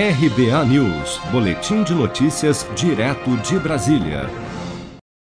RBA News, Boletim de Notícias, direto de Brasília.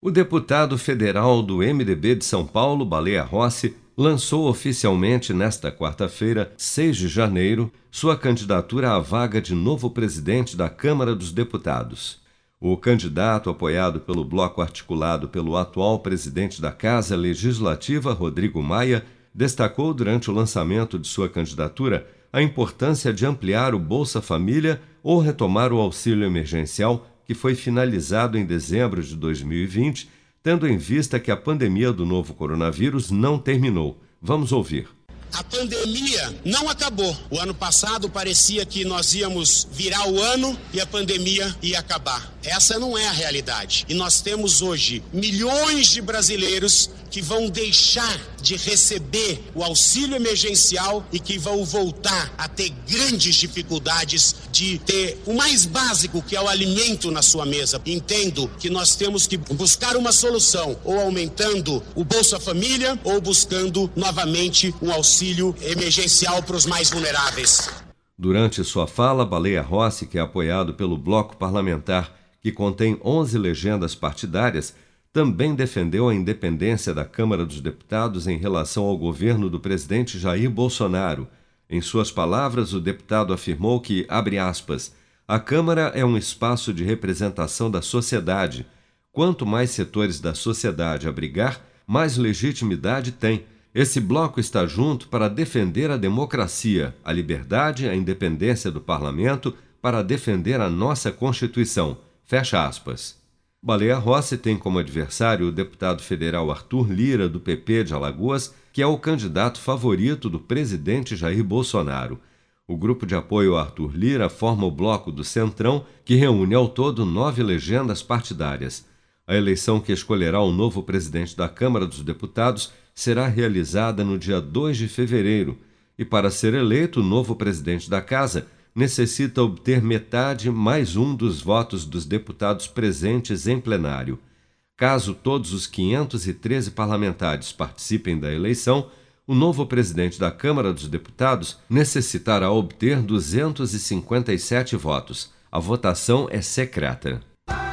O deputado federal do MDB de São Paulo, Baleia Rossi, lançou oficialmente nesta quarta-feira, 6 de janeiro, sua candidatura à vaga de novo presidente da Câmara dos Deputados. O candidato, apoiado pelo bloco articulado pelo atual presidente da Casa Legislativa, Rodrigo Maia, destacou durante o lançamento de sua candidatura a importância de ampliar o Bolsa Família ou retomar o auxílio emergencial que foi finalizado em dezembro de 2020, tendo em vista que a pandemia do novo coronavírus não terminou. Vamos ouvir. A pandemia não acabou. O ano passado parecia que nós íamos virar o ano e a pandemia ia acabar. Essa não é a realidade. E nós temos hoje milhões de brasileiros que vão deixar de receber o auxílio emergencial e que vão voltar a ter grandes dificuldades de ter o mais básico, que é o alimento na sua mesa. Entendo que nós temos que buscar uma solução, ou aumentando o Bolsa Família, ou buscando novamente um auxílio emergencial para os mais vulneráveis. Durante sua fala, Baleia Rossi, que é apoiado pelo bloco parlamentar que contém 11 legendas partidárias, também defendeu a independência da Câmara dos Deputados em relação ao governo do presidente Jair Bolsonaro. Em suas palavras, o deputado afirmou que, abre aspas, a Câmara é um espaço de representação da sociedade. Quanto mais setores da sociedade abrigar, mais legitimidade tem. Esse bloco está junto para defender a democracia, a liberdade, a independência do parlamento, para defender a nossa Constituição. Fecha aspas. Baleia Rossi tem como adversário o deputado federal Arthur Lira, do PP de Alagoas, que é o candidato favorito do presidente Jair Bolsonaro. O grupo de apoio Arthur Lira forma o bloco do Centrão, que reúne ao todo nove legendas partidárias. A eleição que escolherá o novo presidente da Câmara dos Deputados será realizada no dia 2 de fevereiro. E para ser eleito o novo presidente da Casa, necessita obter metade mais um dos votos dos deputados presentes em plenário. Caso todos os 513 parlamentares participem da eleição, o novo presidente da Câmara dos Deputados necessitará obter 257 votos. A votação é secreta.